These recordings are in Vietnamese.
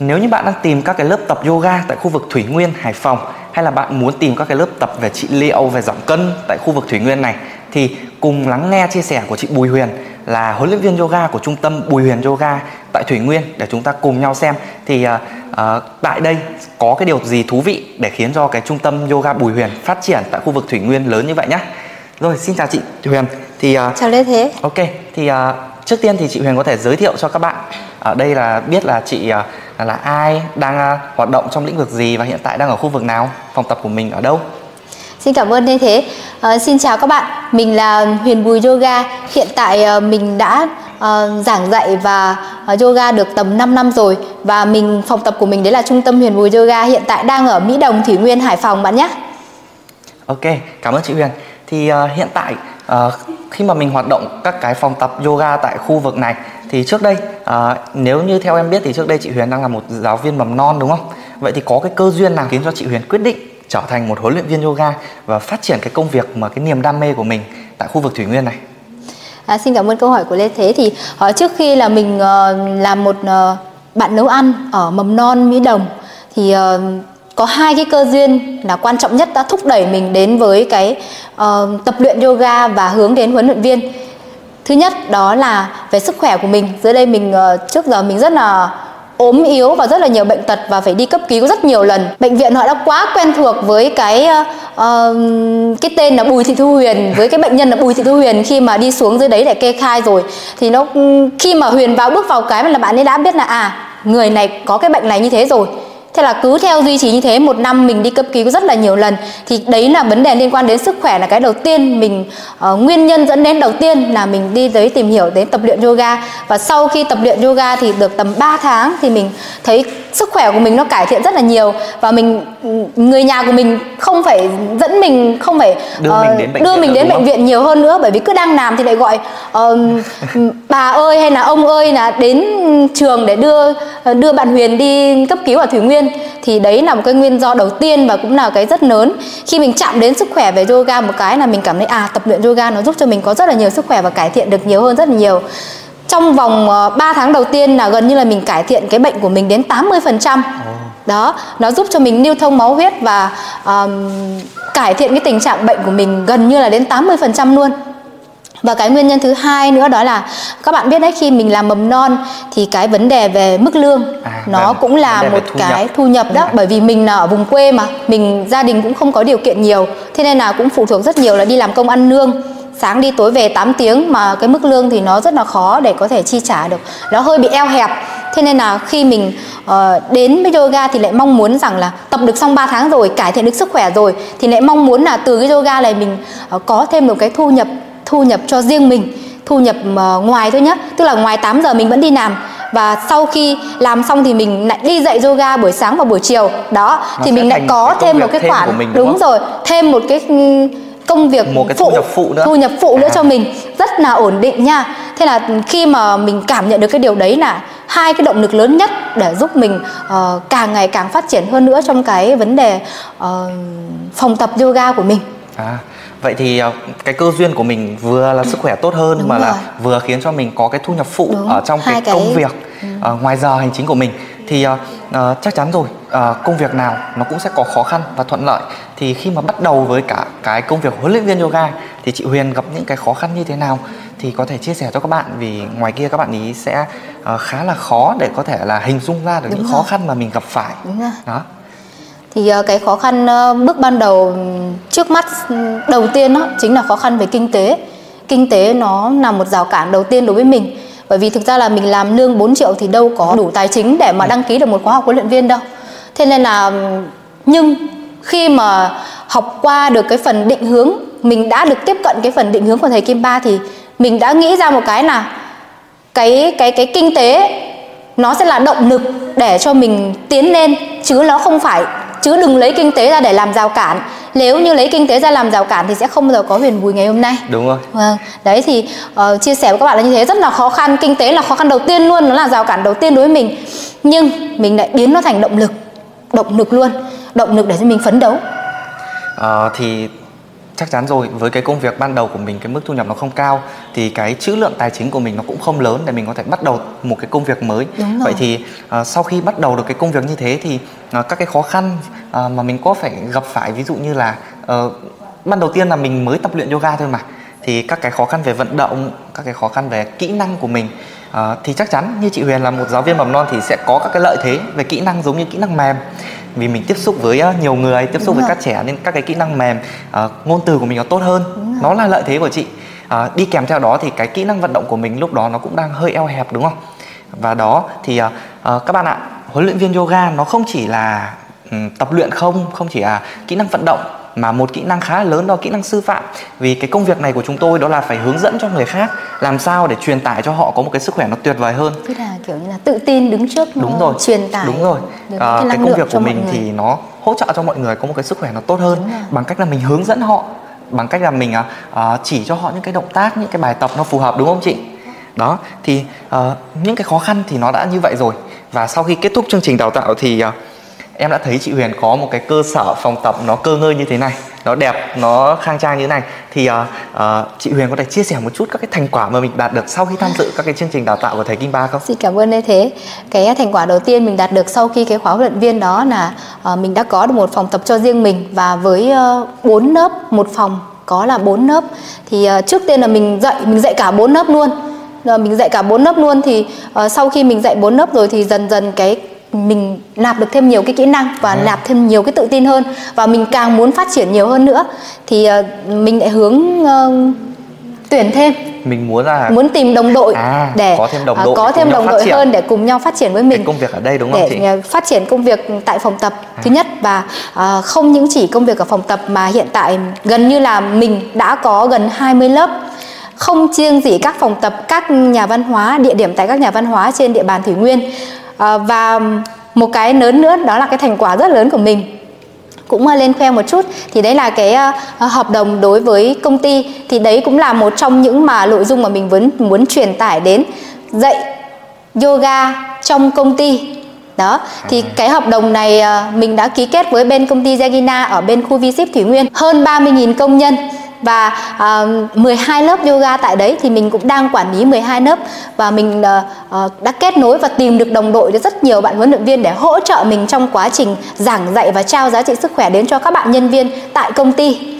Nếu như bạn đang tìm các cái lớp tập yoga tại khu vực Thủy Nguyên, Hải Phòng hay là bạn muốn tìm các cái lớp tập về trị liệu về giảm cân tại khu vực Thủy Nguyên này thì cùng lắng nghe chia sẻ của chị Bùi Huyền là huấn luyện viên yoga của trung tâm Bùi Huyền Yoga tại Thủy Nguyên để chúng ta cùng nhau xem thì uh, uh, tại đây có cái điều gì thú vị để khiến cho cái trung tâm yoga Bùi Huyền phát triển tại khu vực Thủy Nguyên lớn như vậy nhé. Rồi xin chào chị Huyền. Thì uh, chào Lê Thế. Ok thì uh, trước tiên thì chị Huyền có thể giới thiệu cho các bạn ở đây là biết là chị uh, là ai đang uh, hoạt động trong lĩnh vực gì và hiện tại đang ở khu vực nào phòng tập của mình ở đâu Xin cảm ơn Lê Thế. Uh, xin chào các bạn. Mình là Huyền Bùi Yoga. Hiện tại uh, mình đã uh, giảng dạy và yoga được tầm 5 năm rồi và mình phòng tập của mình đấy là trung tâm Huyền Bùi Yoga hiện tại đang ở Mỹ Đồng, Thủy Nguyên, Hải Phòng bạn nhé. Ok, cảm ơn chị Huyền. Thì uh, hiện tại uh, khi mà mình hoạt động các cái phòng tập yoga tại khu vực này thì trước đây à, nếu như theo em biết thì trước đây chị Huyền đang là một giáo viên mầm non đúng không? Vậy thì có cái cơ duyên nào khiến cho chị Huyền quyết định trở thành một huấn luyện viên yoga và phát triển cái công việc mà cái niềm đam mê của mình tại khu vực Thủy Nguyên này? À, xin cảm ơn câu hỏi của Lê Thế thì uh, trước khi là mình uh, làm một uh, bạn nấu ăn ở mầm non Mỹ Đồng thì uh, có hai cái cơ duyên là quan trọng nhất đã thúc đẩy mình đến với cái uh, tập luyện yoga và hướng đến huấn luyện viên thứ nhất đó là về sức khỏe của mình. Dưới đây mình ờ, trước giờ mình rất là ốm yếu và rất là nhiều bệnh tật và phải đi cấp cứu rất nhiều lần. Bệnh viện họ đã quá quen thuộc với cái uh, cái tên là bùi thị thu huyền với cái bệnh nhân là bùi thị thu huyền khi mà đi xuống dưới đấy để kê khai rồi. Thì nó khi mà huyền vào bước vào cái là bạn ấy đã biết là à người này có cái bệnh này như thế rồi thế là cứ theo duy trì như thế một năm mình đi cấp cứu rất là nhiều lần. Thì đấy là vấn đề liên quan đến sức khỏe là cái đầu tiên mình uh, nguyên nhân dẫn đến đầu tiên là mình đi tới tìm hiểu đến tập luyện yoga. Và sau khi tập luyện yoga thì được tầm 3 tháng thì mình thấy sức khỏe của mình nó cải thiện rất là nhiều. Và mình người nhà của mình không phải dẫn mình không phải đưa uh, mình đến bệnh đưa viện, mình đến bệnh viện nhiều hơn nữa bởi vì cứ đang làm thì lại gọi uh, bà ơi hay là ông ơi là đến trường để đưa đưa bạn Huyền đi cấp cứu ở Thủy Nguyên thì đấy là một cái nguyên do đầu tiên và cũng là cái rất lớn. Khi mình chạm đến sức khỏe về yoga một cái là mình cảm thấy à tập luyện yoga nó giúp cho mình có rất là nhiều sức khỏe và cải thiện được nhiều hơn rất là nhiều. Trong vòng 3 ờ, tháng đầu tiên là gần như là mình cải thiện cái bệnh của mình đến 80% đó nó giúp cho mình lưu thông máu huyết và um, cải thiện cái tình trạng bệnh của mình gần như là đến 80% luôn và cái nguyên nhân thứ hai nữa đó là các bạn biết đấy khi mình làm mầm non thì cái vấn đề về mức lương à, nó vâng. cũng là một thu cái nhập. thu nhập đó bởi vì mình là ở vùng quê mà mình gia đình cũng không có điều kiện nhiều thế nên là cũng phụ thuộc rất nhiều là đi làm công ăn lương sáng đi tối về 8 tiếng mà cái mức lương thì nó rất là khó để có thể chi trả được nó hơi bị eo hẹp thế nên là khi mình uh, đến với yoga thì lại mong muốn rằng là tập được xong 3 tháng rồi cải thiện được sức khỏe rồi thì lại mong muốn là từ cái yoga này mình uh, có thêm một cái thu nhập thu nhập cho riêng mình thu nhập uh, ngoài thôi nhé tức là ngoài 8 giờ mình vẫn đi làm. Và sau khi làm xong thì mình lại đi dạy yoga buổi sáng và buổi chiều. Đó Nó thì mình lại có thêm một cái khoản đúng, đúng rồi thêm một cái công việc một cái phụ, thu nhập phụ nữa. thu nhập phụ à. nữa cho mình. Rất là ổn định nha. Thế là khi mà mình cảm nhận được cái điều đấy là hai cái động lực lớn nhất để giúp mình uh, càng ngày càng phát triển hơn nữa trong cái vấn đề uh, phòng tập yoga của mình. À vậy thì uh, cái cơ duyên của mình vừa là sức khỏe tốt hơn Đúng mà rồi. là vừa khiến cho mình có cái thu nhập phụ Đúng. ở trong cái, cái công việc uh, ngoài giờ hành chính của mình thì uh, uh, chắc chắn rồi uh, công việc nào nó cũng sẽ có khó khăn và thuận lợi thì khi mà bắt đầu với cả cái công việc huấn luyện viên yoga thì chị Huyền gặp những cái khó khăn như thế nào thì có thể chia sẻ cho các bạn vì ngoài kia các bạn ý sẽ uh, khá là khó để có thể là hình dung ra được Đúng những rồi. khó khăn mà mình gặp phải Đúng rồi. đó thì uh, cái khó khăn uh, bước ban đầu trước mắt đầu tiên đó chính là khó khăn về kinh tế. Kinh tế nó là một rào cản đầu tiên đối với mình. Bởi vì thực ra là mình làm lương 4 triệu thì đâu có đủ tài chính để mà đăng ký được một khóa học huấn luyện viên đâu. Thế nên là nhưng khi mà học qua được cái phần định hướng mình đã được tiếp cận cái phần định hướng của thầy Kim Ba thì mình đã nghĩ ra một cái là cái cái cái kinh tế nó sẽ là động lực để cho mình tiến lên chứ nó không phải chứ đừng lấy kinh tế ra để làm rào cản. Nếu như lấy kinh tế ra làm rào cản thì sẽ không bao giờ có huyền bùi ngày hôm nay. Đúng rồi. Vâng. Đấy thì uh, chia sẻ với các bạn là như thế rất là khó khăn. Kinh tế là khó khăn đầu tiên luôn nó là rào cản đầu tiên đối với mình. Nhưng mình lại biến nó thành động lực. Động lực luôn. Động lực để cho mình phấn đấu. À, thì chắc chắn rồi. Với cái công việc ban đầu của mình cái mức thu nhập nó không cao thì cái chữ lượng tài chính của mình nó cũng không lớn để mình có thể bắt đầu một cái công việc mới. Vậy thì uh, sau khi bắt đầu được cái công việc như thế thì uh, các cái khó khăn uh, mà mình có phải gặp phải ví dụ như là uh, ban đầu tiên là mình mới tập luyện yoga thôi mà thì các cái khó khăn về vận động các cái khó khăn về kỹ năng của mình uh, thì chắc chắn như chị Huyền là một giáo viên mầm non thì sẽ có các cái lợi thế về kỹ năng giống như kỹ năng mềm vì mình tiếp xúc với uh, nhiều người tiếp xúc Đúng với rồi. các trẻ nên các cái kỹ năng mềm uh, ngôn từ của mình nó tốt hơn. Nó là lợi thế của chị. Uh, đi kèm theo đó thì cái kỹ năng vận động của mình lúc đó nó cũng đang hơi eo hẹp đúng không? Và đó thì uh, uh, các bạn ạ huấn luyện viên yoga nó không chỉ là um, tập luyện không không chỉ là kỹ năng vận động mà một kỹ năng khá lớn đó kỹ năng sư phạm. Vì cái công việc này của chúng tôi đó là phải hướng dẫn cho người khác làm sao để truyền tải cho họ có một cái sức khỏe nó tuyệt vời hơn kiểu như là tự tin đứng trước đúng rồi truyền tải đúng rồi. à, cái, cái công việc của mình thì nó hỗ trợ cho mọi người có một cái sức khỏe nó tốt hơn bằng cách là mình hướng dẫn họ bằng cách là mình uh, chỉ cho họ những cái động tác những cái bài tập nó phù hợp đúng không chị? Đó thì uh, những cái khó khăn thì nó đã như vậy rồi. Và sau khi kết thúc chương trình đào tạo thì uh, em đã thấy chị Huyền có một cái cơ sở phòng tập nó cơ ngơi như thế này nó đẹp nó khang trang như thế này. Thì uh, uh, chị Huyền có thể chia sẻ một chút các cái thành quả mà mình đạt được sau khi tham dự các cái chương trình đào tạo của thầy Kim Ba không? Xin cảm ơn Lê thế. Cái thành quả đầu tiên mình đạt được sau khi cái khóa huấn luyện viên đó là uh, mình đã có được một phòng tập cho riêng mình và với bốn uh, lớp một phòng có là bốn lớp. Thì uh, trước tiên là mình dạy mình dạy cả bốn lớp luôn. Rồi mình dạy cả bốn lớp luôn thì uh, sau khi mình dạy bốn lớp rồi thì dần dần cái mình nạp được thêm nhiều cái kỹ năng và à. nạp thêm nhiều cái tự tin hơn và mình càng muốn phát triển nhiều hơn nữa thì uh, mình lại hướng uh, tuyển thêm mình muốn là muốn tìm đồng đội à, để có thêm đồng đội, uh, có thêm đồng đội hơn để cùng nhau phát triển với mình cái công việc ở đây đúng không để chị? phát triển công việc tại phòng tập à. thứ nhất và uh, không những chỉ công việc ở phòng tập mà hiện tại gần như là mình đã có gần 20 lớp không riêng gì các phòng tập các nhà văn hóa địa điểm tại các nhà văn hóa trên địa bàn thủy nguyên à, và một cái lớn nữa đó là cái thành quả rất lớn của mình. Cũng ờ, lên khoe một chút thì đấy là cái uh, hợp đồng đối với công ty. Thì đấy cũng là một trong những mà nội dung mà mình vẫn muốn truyền tải đến dạy yoga trong công ty. Đó thì cái hợp đồng này uh, mình đã ký kết với bên công ty Zegina ở bên khu V-Ship Thủy Nguyên. Hơn 30.000 công nhân và uh, à, 12 lớp yoga tại đấy thì mình cũng đang quản lý 12 lớp. Và mình uh, uh, đã kết nối và tìm được đồng đội rất nhiều bạn huấn luyện viên để hỗ trợ mình trong quá trình giảng dạy và trao giá trị sức khỏe đến cho các bạn nhân viên tại công ty.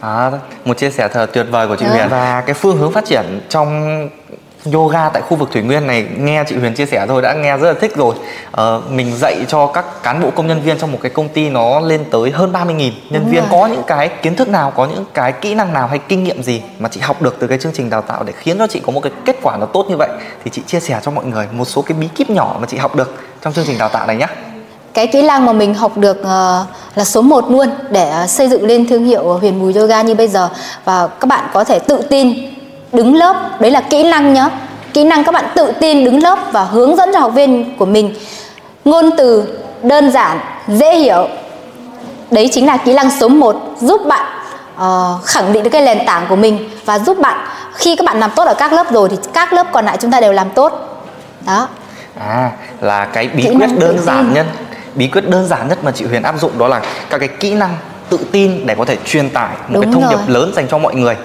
À, một chia sẻ thật tuyệt vời của chị Huyền. Và cái phương hướng phát triển trong yoga tại khu vực thủy nguyên này nghe chị huyền chia sẻ thôi đã nghe rất là thích rồi. Ờ, mình dạy cho các cán bộ công nhân viên trong một cái công ty nó lên tới hơn 30 nghìn nhân Đúng viên. rồi. có những cái kiến thức nào có những cái kỹ năng nào hay kinh nghiệm gì mà chị học được từ cái chương trình đào tạo để khiến cho chị có một cái kết quả nó tốt như vậy? Thì chị chia sẻ cho mọi người một số cái bí kíp nhỏ mà chị học được trong chương trình đào tạo này nhé cái kỹ năng mà mình học được uh, là số 1 luôn để uh, xây dựng lên thương hiệu Huyền Mùi Yoga như bây giờ. Và các bạn có thể tự tin đứng lớp. Đấy là kỹ năng nhá. Kỹ năng các bạn tự tin đứng lớp và hướng dẫn cho học viên của mình. Ngôn từ đơn giản dễ hiểu. Đấy chính là kỹ năng số 1 giúp bạn uh, khẳng định được cái nền tảng của mình và giúp bạn khi các bạn làm tốt ở các lớp rồi thì các lớp còn lại chúng ta đều làm tốt. Đó. À là cái bí kỹ quyết đơn giản nhất bí quyết đơn giản nhất mà chị Huyền áp dụng đó là các cái kỹ năng tự tin để có thể truyền tải một Đúng cái thông điệp lớn dành cho mọi người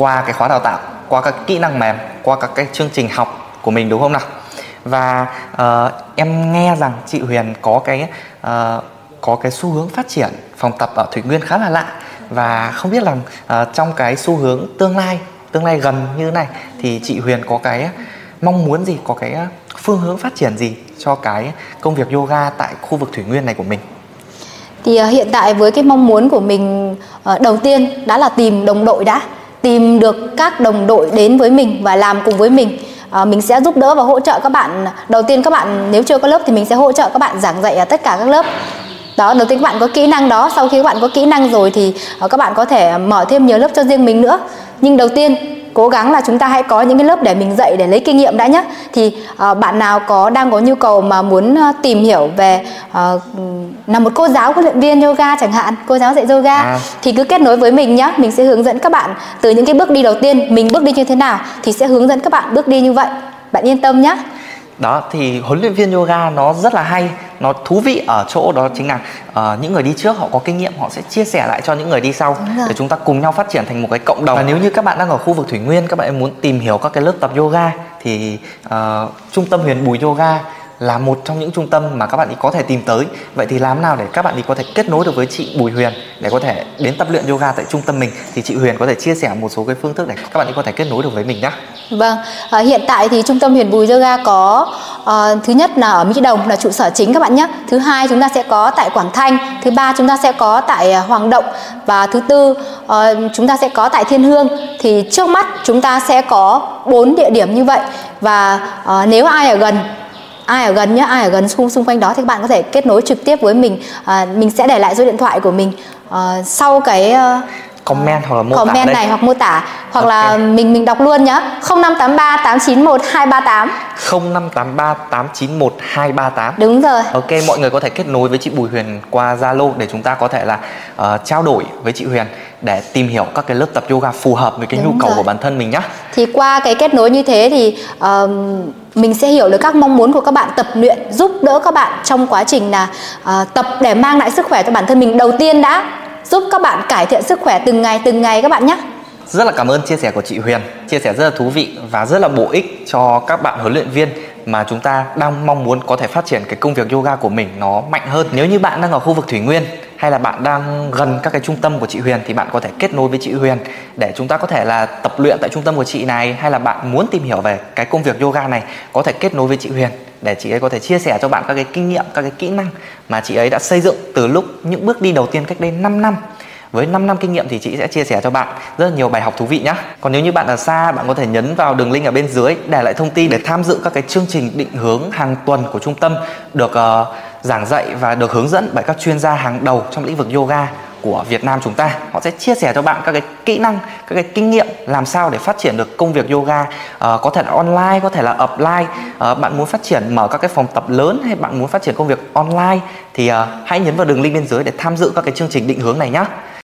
qua cái khóa đào tạo qua các kỹ năng mềm qua các cái chương trình học của mình đúng không nào? Và uh, em nghe rằng chị Huyền có cái uh, có cái xu hướng phát triển phòng tập ở Thủy Nguyên khá là lạ. Và không biết là uh, ờ, trong cái xu hướng tương lai tương lai gần như thế này thì chị Huyền có cái mong muốn gì có cái phương hướng phát triển gì cho cái công việc yoga tại khu vực Thủy Nguyên này của mình? Thì uh, hiện tại với cái mong muốn của mình uh, đầu tiên đã là tìm đồng đội đã tìm được các đồng đội đến với mình và làm cùng với mình. À, mình sẽ giúp đỡ và hỗ trợ các bạn. Đầu tiên các bạn nếu chưa có lớp thì mình sẽ hỗ trợ các bạn giảng dạy ở tất cả các lớp. Đó đầu tiên các bạn có kỹ năng đó. Sau khi các bạn có kỹ năng rồi thì ờ, các bạn có thể mở thêm nhiều lớp cho riêng mình nữa nhưng đầu tiên cố gắng là chúng ta hãy có những cái lớp để mình dạy để lấy kinh nghiệm đã nhé thì uh, bạn nào có đang có nhu cầu mà muốn uh, tìm hiểu về uh, là một cô giáo huấn luyện viên yoga chẳng hạn cô giáo dạy yoga à. thì cứ kết nối với mình nhé mình sẽ hướng dẫn các bạn từ những cái bước đi đầu tiên mình bước đi như thế nào thì sẽ hướng dẫn các bạn bước đi như vậy. Bạn yên tâm nhé đó thì huấn luyện viên yoga nó rất là hay nó thú vị ở chỗ đó chính là uh, những người đi trước họ có kinh nghiệm họ sẽ chia sẻ lại cho những người đi sau để chúng ta cùng nhau phát triển thành một cái cộng đồng. Và nếu như các bạn đang ở khu vực thủy nguyên các bạn muốn tìm hiểu các cái lớp tập yoga thì uh, trung tâm huyền bùi yoga là một trong những trung tâm mà các bạn ấy có thể tìm tới vậy thì làm nào để các bạn ấy có thể kết nối được với chị Bùi Huyền để có thể đến tập luyện yoga tại trung tâm mình thì chị Huyền có thể chia sẻ một số cái phương thức để các bạn ấy có thể kết nối được với mình nhé Vâng, à, hiện tại thì trung tâm Huyền Bùi Yoga có à, thứ nhất là ở Mỹ Đồng là trụ sở chính các bạn nhé. Thứ hai chúng ta sẽ có tại Quảng Thanh, thứ ba chúng ta sẽ có tại à, Hoàng Động và thứ tư à, chúng ta sẽ có tại Thiên Hương. Thì trước mắt chúng ta sẽ có bốn địa điểm như vậy và à, nếu ai ở gần ai ở gần nhé ai ở gần xung xung quanh đó thì các bạn có thể kết nối trực tiếp với mình. À, mình sẽ để lại số điện thoại của mình à, sau cái uh, comment hoặc là mô comment tả này hoặc mô tả hoặc okay. là mình mình đọc luôn nhá. 0583 891 238 0583 891 238 đúng rồi. Ok mọi người có thể kết nối với chị Bùi Huyền qua Zalo để chúng ta có thể là uh, trao đổi với chị Huyền để tìm hiểu các cái lớp tập yoga phù hợp với cái đúng nhu cầu rồi. của bản thân mình nhá. Thì qua cái kết nối như thế thì uh, mình sẽ hiểu được các mong muốn của các bạn tập luyện giúp đỡ các bạn trong quá trình là uh, tập để mang lại sức khỏe cho bản thân mình. Đầu tiên đã giúp các bạn cải thiện sức khỏe từng ngày từng ngày các bạn nhé. Rất là cảm ơn chia sẻ của chị Huyền. Chia sẻ rất là thú vị và rất là bổ ích cho các bạn huấn luyện viên mà chúng ta đang mong muốn có thể phát triển cái công việc yoga của mình nó mạnh hơn. Nếu như bạn đang ở khu vực thủy nguyên hay là bạn đang gần các cái trung tâm của chị Huyền thì bạn có thể kết nối với chị Huyền để chúng ta có thể là tập luyện tại trung tâm của chị này hay là bạn muốn tìm hiểu về cái công việc yoga này có thể kết nối với chị Huyền để chị ấy có thể chia sẻ cho bạn các cái kinh nghiệm, các cái kỹ năng mà chị ấy đã xây dựng từ lúc những bước đi đầu tiên cách đây 5 năm với 5 năm kinh nghiệm thì chị sẽ chia sẻ cho bạn rất là nhiều bài học thú vị nhé. Còn nếu như bạn ở xa, bạn có thể nhấn vào đường link ở bên dưới để lại thông tin để tham dự các cái chương trình định hướng hàng tuần của trung tâm được uh, giảng dạy và được hướng dẫn bởi các chuyên gia hàng đầu trong lĩnh vực yoga của Việt Nam chúng ta. Họ sẽ chia sẻ cho bạn các cái kỹ năng các cái kinh nghiệm làm sao để phát triển được công việc yoga uh, có thể là online có thể là offline. Uh, bạn muốn phát triển mở các cái phòng tập lớn hay bạn muốn phát triển công việc online thì uh, hãy nhấn vào đường link bên dưới để tham dự các cái chương trình định hướng này nhé